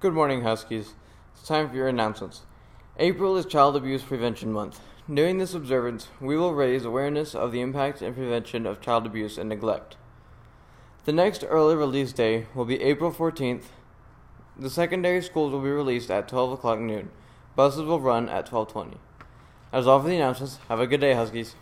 Good morning, Huskies. It's time for your announcements. April is Child Abuse Prevention Month. During this observance, we will raise awareness of the impact and prevention of child abuse and neglect. The next early release day will be April 14th. The secondary schools will be released at 12 o'clock noon. Buses will run at 1220. As all for the announcements, have a good day, Huskies.